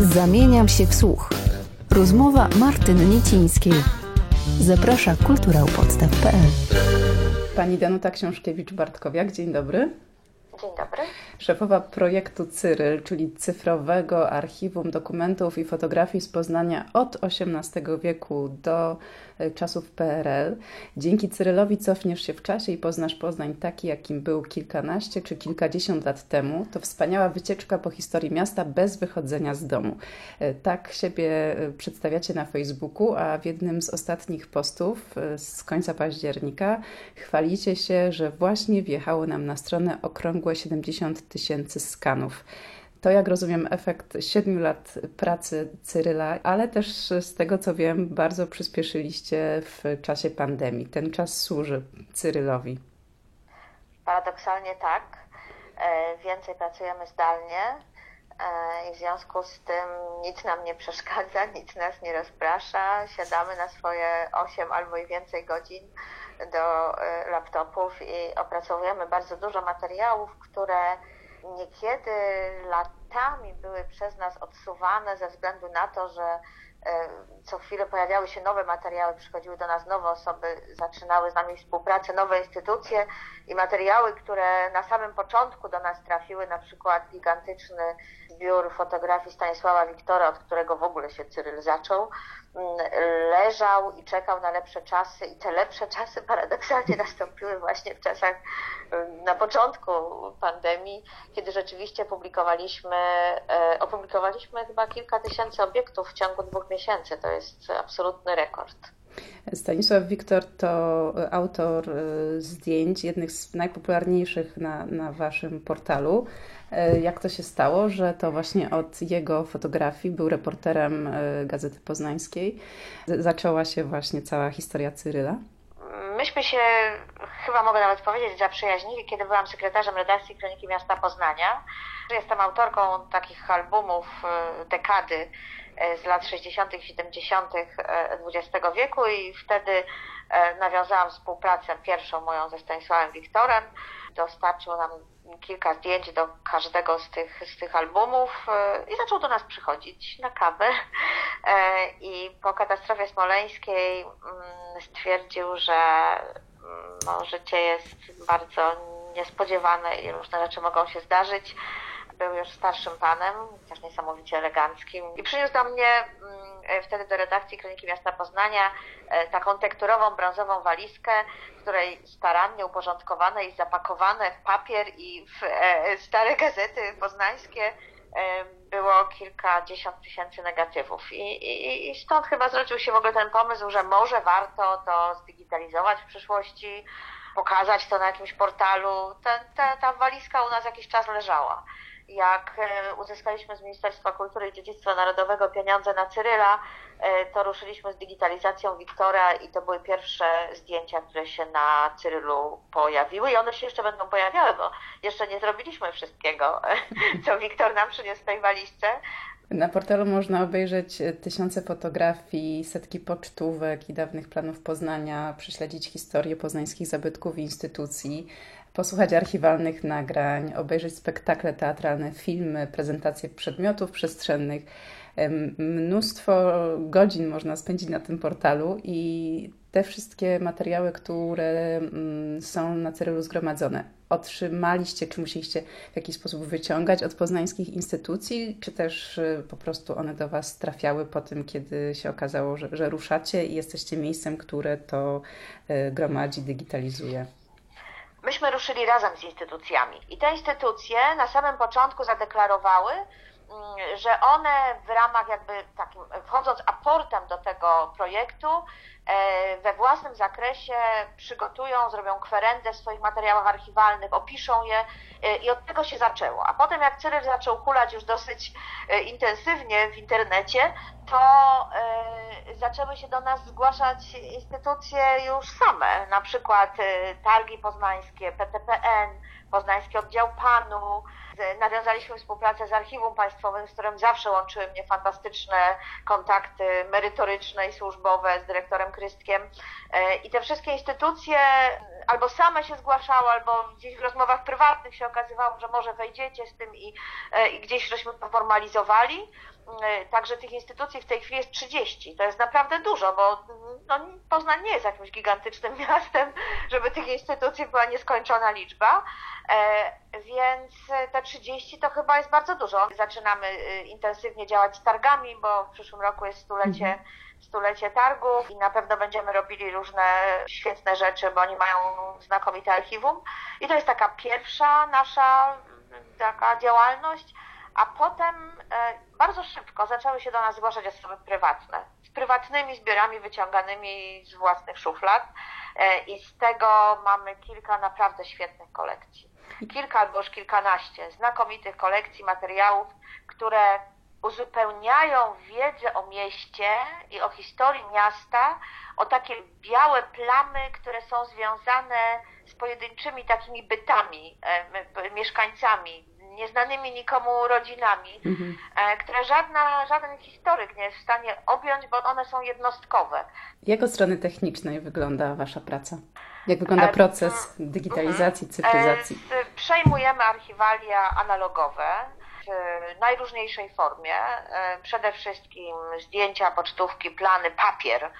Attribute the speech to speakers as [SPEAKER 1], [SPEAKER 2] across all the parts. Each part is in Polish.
[SPEAKER 1] Zamieniam się w słuch. Rozmowa Martyny Niecińskiej. Zaprasza kulturałpodstaw.pl
[SPEAKER 2] Pani Danuta Książkiewicz-Bartkowiak, dzień dobry.
[SPEAKER 3] Dzień dobry.
[SPEAKER 2] Szefowa projektu Cyryl, czyli cyfrowego archiwum dokumentów i fotografii z Poznania od XVIII wieku do e, czasów PRL. Dzięki Cyrylowi cofniesz się w czasie i poznasz Poznań taki, jakim był kilkanaście czy kilkadziesiąt lat temu. To wspaniała wycieczka po historii miasta bez wychodzenia z domu. E, tak siebie e, przedstawiacie na Facebooku, a w jednym z ostatnich postów z końca października chwalicie się, że właśnie wjechało nam na stronę okrągłe 70 tysięcy skanów. To, jak rozumiem, efekt siedmiu lat pracy Cyryla, ale też z tego co wiem, bardzo przyspieszyliście w czasie pandemii. Ten czas służy Cyrylowi.
[SPEAKER 3] Paradoksalnie tak. E, więcej pracujemy zdalnie e, i w związku z tym nic nam nie przeszkadza, nic nas nie rozprasza. Siadamy na swoje 8 albo i więcej godzin do e, laptopów i opracowujemy bardzo dużo materiałów, które niekiedy latami były przez nas odsuwane ze względu na to, że co chwilę pojawiały się nowe materiały, przychodziły do nas nowe osoby, zaczynały z nami współpracę, nowe instytucje i materiały, które na samym początku do nas trafiły, na przykład gigantyczny zbiór fotografii Stanisława Wiktora, od którego w ogóle się Cyryl zaczął, mm, leżał i czekał na lepsze czasy i te lepsze czasy paradoksalnie nastąpiły właśnie w czasach mm, na początku pandemii, kiedy rzeczywiście publikowaliśmy, e, opublikowaliśmy chyba kilka tysięcy obiektów w ciągu dwóch miesięcy. To jest absolutny rekord.
[SPEAKER 2] Stanisław Wiktor to autor e, zdjęć, jednych z najpopularniejszych na, na waszym portalu. E, jak to się stało, że to właśnie od jego fotografii był reporterem e, Gazety Poznańskiej? Zaczęła się właśnie cała historia Cyryla?
[SPEAKER 3] Myśmy się, chyba mogę nawet powiedzieć, zaprzyjaźnili, kiedy byłam sekretarzem redakcji Kroniki Miasta Poznania. Jestem autorką takich albumów dekady z lat 60., 70. XX wieku i wtedy e, nawiązałam współpracę pierwszą moją ze Stanisławem Wiktorem. Dostarczył nam kilka zdjęć do każdego z tych, z tych albumów e, i zaczął do nas przychodzić na kawę. E, I po katastrofie smoleńskiej mm, stwierdził, że mm, no, życie jest bardzo niespodziewane i różne rzeczy mogą się zdarzyć był już starszym panem, też niesamowicie eleganckim i przyniósł do mnie mm, e, wtedy do redakcji Kroniki Miasta Poznania e, taką tekturową, brązową walizkę, w której starannie uporządkowane i zapakowane w papier i w e, stare gazety poznańskie było kilkadziesiąt tysięcy negatywów. I, i, I stąd chyba zrodził się w ogóle ten pomysł, że może warto to zdigitalizować w przyszłości, pokazać to na jakimś portalu. Ta, ta, ta walizka u nas jakiś czas leżała jak e, uzyskaliśmy z Ministerstwa Kultury i Dziedzictwa Narodowego pieniądze na Cyryla, e, to ruszyliśmy z digitalizacją Wiktora i to były pierwsze zdjęcia, które się na Cyrylu pojawiły i one się jeszcze będą pojawiały, bo jeszcze nie zrobiliśmy wszystkiego, co Wiktor nam przyniósł w tej walizce.
[SPEAKER 2] Na portalu można obejrzeć tysiące fotografii, setki pocztówek i dawnych planów Poznania, prześledzić historię poznańskich zabytków i instytucji, posłuchać archiwalnych nagrań, obejrzeć spektakle teatralne, filmy, prezentacje przedmiotów przestrzennych. Mnóstwo godzin można spędzić na tym portalu i te wszystkie materiały, które mm, są na celu zgromadzone, otrzymaliście, czy musieliście w jakiś sposób wyciągać od poznańskich instytucji, czy też y, po prostu one do Was trafiały po tym, kiedy się okazało, że, że ruszacie i jesteście miejscem, które to y, gromadzi, digitalizuje?
[SPEAKER 3] Myśmy ruszyli razem z instytucjami. I te instytucje na samym początku zadeklarowały, mm, że one w ramach jakby takim, wchodząc aportem do tego projektu, we własnym zakresie przygotują, zrobią kwerendę w swoich materiałach archiwalnych, opiszą je e, i od tego się zaczęło. A potem jak Cyryl zaczął hulać już dosyć e, intensywnie w internecie, to zaczęły się do nas zgłaszać instytucje już same, na przykład Targi Poznańskie, PTPN, Poznański Oddział PANU, Nawiązaliśmy współpracę z Archiwum Państwowym, z którym zawsze łączyły mnie fantastyczne kontakty merytoryczne i służbowe z dyrektorem Krystkiem. E, I te wszystkie instytucje albo same się zgłaszały, albo gdzieś w rozmowach prywatnych się okazywało, że może wejdziecie z tym i, e, i gdzieś żeśmy to formalizowali. Także tych instytucji w tej chwili jest 30. To jest naprawdę dużo, bo no, Poznań nie jest jakimś gigantycznym miastem, żeby tych instytucji była nieskończona liczba. Więc te 30 to chyba jest bardzo dużo. Zaczynamy intensywnie działać z targami, bo w przyszłym roku jest stulecie mhm stulecie targów i na pewno będziemy robili różne świetne rzeczy, bo oni mają znakomite archiwum. I to jest taka pierwsza nasza taka działalność, a potem e, bardzo szybko zaczęły się do nas zgłaszać osoby prywatne z prywatnymi zbiorami wyciąganymi z własnych szuflad e, i z tego mamy kilka naprawdę świetnych kolekcji. Kilka albo już kilkanaście znakomitych kolekcji materiałów, które uzupełniają wiedzę o mieście i o historii miasta, o takie białe plamy, które są związane z pojedynczymi takimi bytami, e, mieszkańcami, nieznanymi nikomu rodzinami, mhm. e, które żadna, żaden historyk nie jest w stanie objąć, bo one są jednostkowe.
[SPEAKER 2] Jak od strony technicznej wygląda Wasza praca? Jak wygląda e, proces digitalizacji, cyfryzacji?
[SPEAKER 3] Przejmujemy archiwalia analogowe, w najróżniejszej formie. E, przede wszystkim zdjęcia, pocztówki, plany, papier,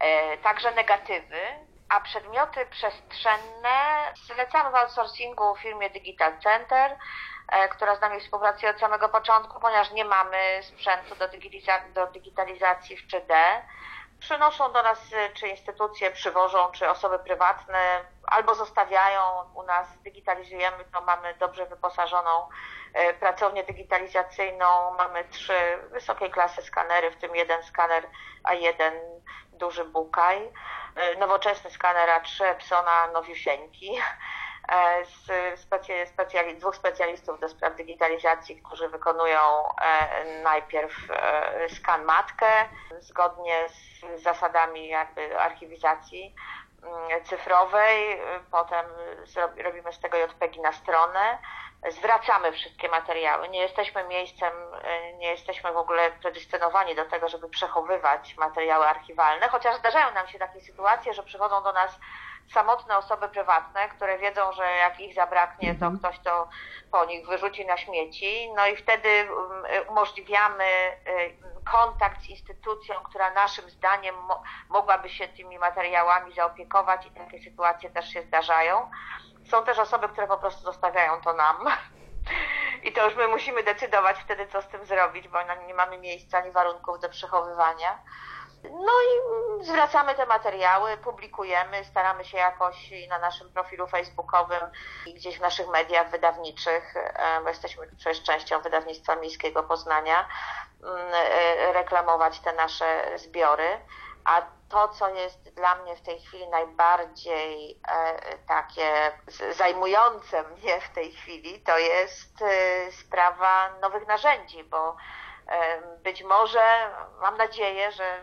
[SPEAKER 3] e, także negatywy, a przedmioty przestrzenne zlecamy w outsourcingu firmie Digital Center, e, która z nami współpracuje od samego początku, ponieważ nie mamy sprzętu do, do digitalizacji w 3D. Przynoszą do nas, czy instytucje przywożą, czy osoby prywatne, albo zostawiają u nas, digitalizujemy to, mamy dobrze wyposażoną E, pracownię digitalizacyjną. Mamy trzy wysokiej klasy skanery, w tym jeden skaner A1 duży Bukaj, e, nowoczesny skaner A3 Epsona nowiusieńki e, z specjali, dwóch specjalistów do spraw digitalizacji, którzy wykonują najpierw skan matkę zgodnie z zasadami jakby archiwizacji mm, cyfrowej, potem robimy z tego JPEG na stronę, zwracamy wszystkie materiały. Nie jesteśmy miejscem, e, nie jesteśmy w ogóle predystynowani do tego, żeby przechowywać materiały archiwalne, chociaż zdarzają nam się takie sytuacje, że przychodzą do nas samotne osoby prywatne, które wiedzą, że jak ich zabraknie, to mhm. ktoś to po nich wyrzuci na śmieci. No i wtedy um, umożliwiamy y, kontakt z instytucją, która naszym zdaniem mogłaby się tymi materiałami zaopiekować i takie sytuacje też się zdarzają. Są też osoby, które po prostu zostawiają to nam. I to już my musimy decydować wtedy, co z tym zrobić, bo nie mamy miejsca ani warunków do przechowywania. No i zwracamy te materiały, publikujemy, staramy się jakoś na naszym profilu facebookowym i gdzieś w naszych mediach wydawniczych, e, bo jesteśmy przecież częścią wydawnictwa miejskiego Poznania, mm, e, reklamować te nasze zbiory. A to, co jest dla mnie w tej chwili najbardziej e, takie zajmujące mnie w tej chwili, to jest e, sprawa nowych narzędzi, bo e, być może, mam nadzieję, że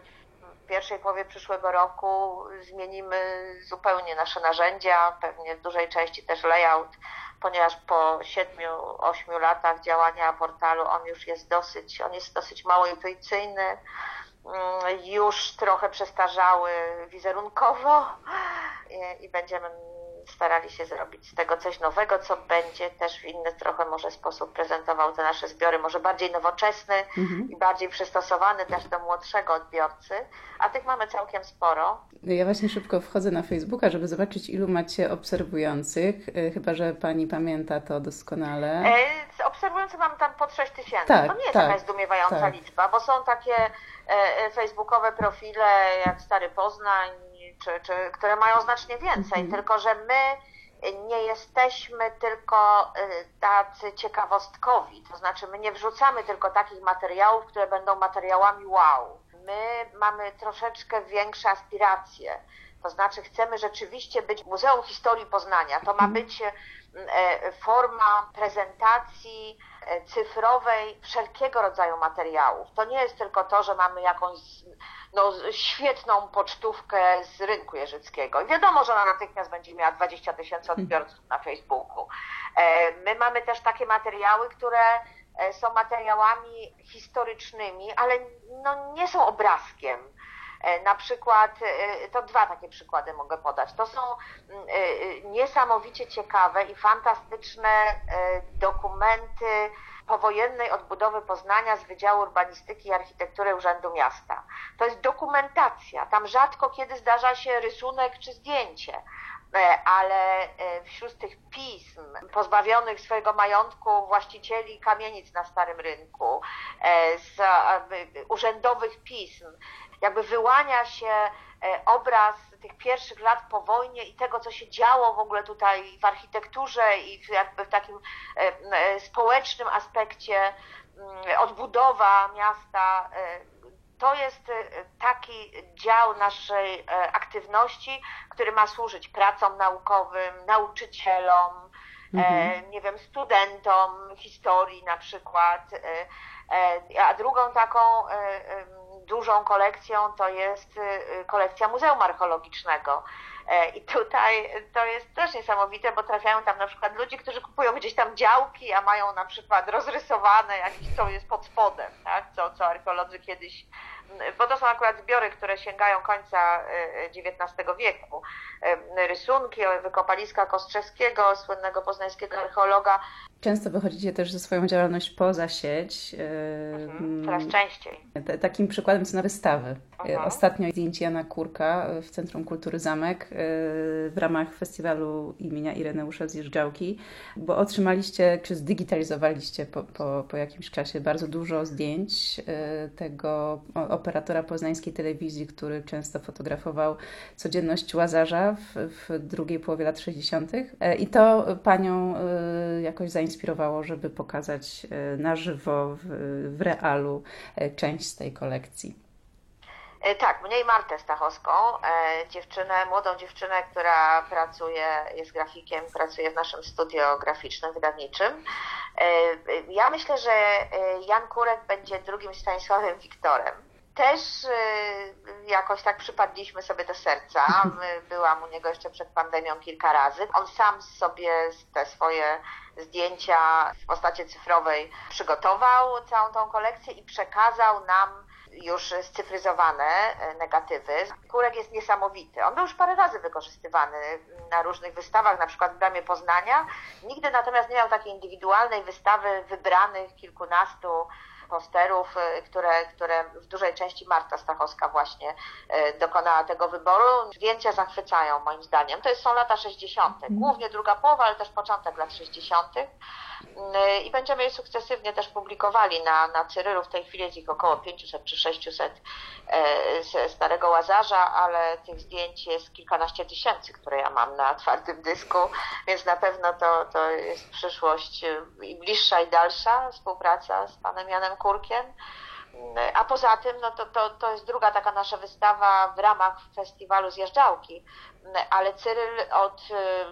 [SPEAKER 3] w pierwszej połowie przyszłego roku zmienimy zupełnie nasze narzędzia, pewnie w dużej części też layout, ponieważ po 7-8 latach działania portalu on już jest dosyć, on jest dosyć mało intuicyjny już trochę przestarzały wizerunkowo i będziemy starali się zrobić z tego coś nowego, co będzie też w inny trochę może sposób prezentował te nasze zbiory, może bardziej nowoczesny mhm. i bardziej przystosowany też do młodszego odbiorcy, a tych mamy całkiem sporo.
[SPEAKER 2] Ja właśnie szybko wchodzę na Facebooka, żeby zobaczyć ilu macie obserwujących, e, chyba, że Pani pamięta to doskonale.
[SPEAKER 3] E, obserwujących mamy tam po 6 tysięcy. Tak, to nie jest tak, jakaś zdumiewająca tak. liczba, bo są takie facebookowe profile jak Stary Poznań, czy, czy, które mają znacznie więcej, mhm. tylko że my nie jesteśmy tylko e, tacy ciekawostkowi, to znaczy my nie wrzucamy tylko takich materiałów, które będą materiałami wow. My mamy troszeczkę większe aspiracje. To znaczy chcemy rzeczywiście być Muzeum Historii Poznania. To ma mhm. być forma prezentacji E, cyfrowej wszelkiego rodzaju materiałów. To nie jest tylko to, że mamy jakąś no, świetną pocztówkę z rynku jeżyckiego. I wiadomo, że ona natychmiast będzie miała 20 tysięcy odbiorców na Facebooku. E, my mamy też takie materiały, które e, są materiałami historycznymi, ale no, nie są obrazkiem E, na przykład, e, to dwa takie przykłady mogę podać. To są mm, e, niesamowicie ciekawe i fantastyczne dokumenty powojennej odbudowy Poznania z Wydziału Urbanistyki i Architektury Urzędu Miasta. To jest dokumentacja. Tam rzadko kiedy zdarza się rysunek czy zdjęcie e, ale e, wśród tych pism pozbawionych swojego majątku właścicieli kamienic na Starym Rynku, e, z urzędowych pism, jakby wyłania się obraz tych pierwszych lat po wojnie i tego, co się działo w ogóle tutaj w architekturze i jakby w takim społecznym aspekcie mm, odbudowa miasta to jest taki dział naszej e, aktywności, który ma służyć pracom naukowym, nauczycielom, e, mhm. nie wiem, studentom historii na przykład. E, a drugą taką dużą kolekcją to jest kolekcja Muzeum Archeologicznego. I tutaj to jest też niesamowite, bo trafiają tam na przykład ludzie, którzy kupują gdzieś tam działki, a mają na przykład rozrysowane jakieś, co jest pod spodem, tak? co, co archeolodzy kiedyś bo to są akurat zbiory, które sięgają końca XIX e, wieku. E, rysunki wykopaliska Kostrzewskiego, słynnego poznańskiego archeologa.
[SPEAKER 2] Często wychodzicie też ze swoją działalność poza sieć.
[SPEAKER 3] E, mhm, coraz częściej.
[SPEAKER 2] Takim przykładem są na wystawy. Mhm. Ostatnio zdjęcie Jana Kurka w Centrum Kultury Zamek w ramach festiwalu imienia Ireneusza Zjeżdżałki, bo otrzymaliście, czy zdigitalizowaliście po, po, po jakimś czasie bardzo dużo zdjęć tego operatora poznańskiej telewizji, który często fotografował codzienność Łazarza w, w drugiej połowie lat 60. E, I to panią e, jakoś zainspirowało, żeby pokazać e, na żywo, w, w realu część z tej kolekcji.
[SPEAKER 3] Tak, mniej Martę Stachowską, dziewczynę, młodą dziewczynę, która pracuje, jest grafikiem, pracuje w naszym studio graficznym, wydawniczym. Ja myślę, że Jan Kurek będzie drugim Stanisławem Wiktorem też y, jakoś tak przypadliśmy sobie do serca. Byłam u niego jeszcze przed pandemią kilka razy. On sam sobie te swoje zdjęcia w postaci cyfrowej przygotował całą tą kolekcję i przekazał nam już scyfryzowane e, negatywy. Kurek jest niesamowity. On był już parę razy wykorzystywany na różnych wystawach, na przykład w Bramie Poznania. Nigdy natomiast nie miał takiej indywidualnej wystawy wybranych kilkunastu posterów, y, które, które w dużej części Marta Stachowska właśnie y, dokonała tego wyboru. Zdjęcia zachwycają moim zdaniem. To są lata 60., mhm. głównie druga połowa, ale też początek lat 60. Y, i będziemy je sukcesywnie też publikowali na, na Cyrylu. W tej chwili jest ich około 500 czy 600 e, z Starego Łazarza, ale tych zdjęć jest kilkanaście tysięcy, które ja mam na twardym dysku, więc na pewno to, to jest przyszłość i bliższa i dalsza współpraca z panem Janem Kurkiem. A poza tym, no to, to, to jest druga taka nasza wystawa w ramach festiwalu Zjeżdżałki, ale Cyryl od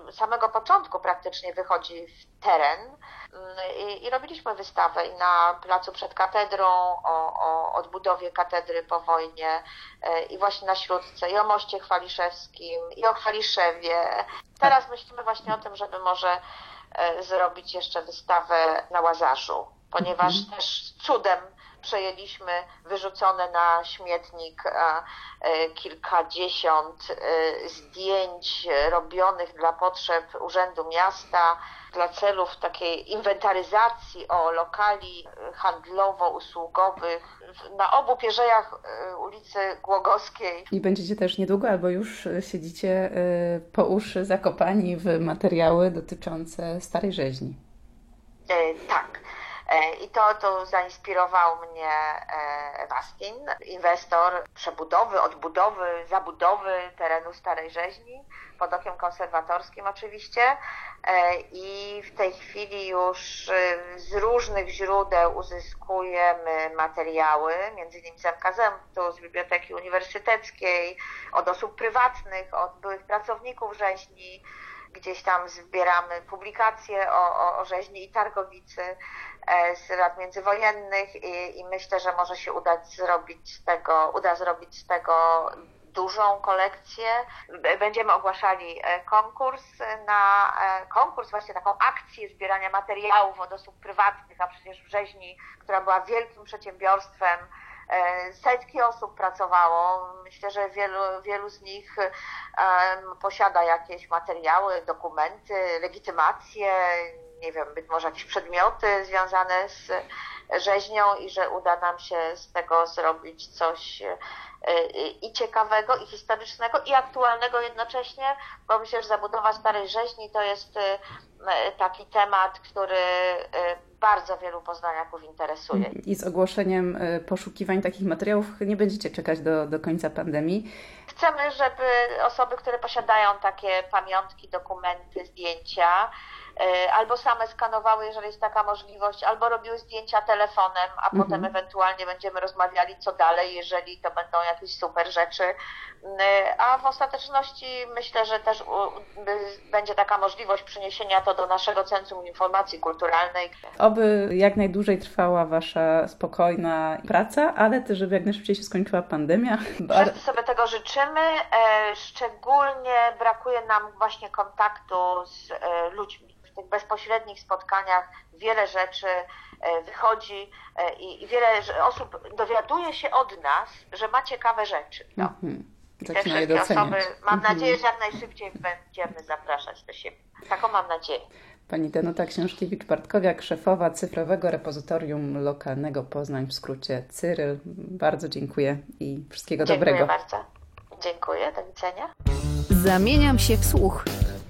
[SPEAKER 3] y, samego początku praktycznie wychodzi w teren i, i robiliśmy wystawę i na placu przed katedrą o, o odbudowie katedry po wojnie y, i właśnie na Śródce i o moście chwaliszewskim i o Chwaliszewie. Teraz myślimy właśnie o tym, żeby może y, zrobić jeszcze wystawę na Łazarzu, ponieważ mhm. też cudem przejęliśmy wyrzucone na śmietnik e, kilkadziesiąt e, zdjęć robionych dla potrzeb Urzędu Miasta, dla celów takiej inwentaryzacji o lokali handlowo-usługowych na obu pierzejach e, ulicy Głogowskiej.
[SPEAKER 2] I będziecie też niedługo, albo już siedzicie po uszy zakopani w materiały dotyczące Starej Rzeźni.
[SPEAKER 3] Tak. E, I to, to zainspirował mnie e, Wastin, inwestor przebudowy, odbudowy, zabudowy terenu Starej Rzeźni, pod okiem konserwatorskim oczywiście. E, I w tej chwili już z różnych źródeł uzyskujemy materiały, między innymi z MKZ-u, z Biblioteki Uniwersyteckiej, od osób prywatnych, od byłych pracowników rzeźni, gdzieś tam zbieramy publikacje o, o, o rzeźni i targowicy e, z lat międzywojennych i, i myślę, że może się udać zrobić z tego, uda zrobić z tego dużą kolekcję. Będziemy ogłaszali e, konkurs na e, konkurs, właśnie taką akcję zbierania materiałów od osób prywatnych, a przecież w Rzeźni, która była wielkim przedsiębiorstwem, setki osób pracowało. Myślę, że wielu, wielu z nich posiada jakieś materiały, dokumenty, legitymacje, nie wiem, być może jakieś przedmioty związane z rzeźnią i że uda nam się z tego zrobić coś i ciekawego, i historycznego, i aktualnego jednocześnie, bo myślę, że zabudowa starej rzeźni to jest taki temat, który bardzo wielu poznaniaków interesuje.
[SPEAKER 2] I z ogłoszeniem poszukiwań takich materiałów nie będziecie czekać do, do końca pandemii.
[SPEAKER 3] Chcemy, żeby osoby, które posiadają takie pamiątki, dokumenty, zdjęcia, E, albo same skanowały, jeżeli jest taka możliwość, albo robiły zdjęcia telefonem, a mhm. potem ewentualnie będziemy rozmawiali, co dalej, jeżeli to będą jakieś super rzeczy. E, a w ostateczności myślę, że też będzie taka możliwość przeniesienia to do naszego Centrum Informacji Kulturalnej.
[SPEAKER 2] Oby jak najdłużej trwała Wasza spokojna praca, ale też, żeby jak najszybciej się skończyła pandemia.
[SPEAKER 3] Wszyscy sobie tego życzymy. E, szczególnie brakuje nam właśnie kontaktu z ludźmi tych bezpośrednich spotkaniach wiele rzeczy e, wychodzi e, i wiele osób dowiaduje się od nas, że ma ciekawe rzeczy. No. Mhm. Te wszystkie osoby, mam mhm. nadzieję, że jak najszybciej będziemy zapraszać do siebie. Taką mam nadzieję.
[SPEAKER 2] Pani Danuta Książkiewicz-Bartkowiak, szefowa cyfrowego repozytorium lokalnego Poznań, w skrócie Cyryl. Bardzo dziękuję i wszystkiego
[SPEAKER 3] dziękuję
[SPEAKER 2] dobrego.
[SPEAKER 3] Dziękuję bardzo. Dziękuję, do widzenia.
[SPEAKER 1] Zamieniam się w słuch.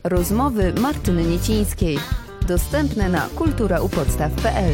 [SPEAKER 1] Rozmowy Martyny Niecińskiej. Dostępne na kulturaupodstaw.pl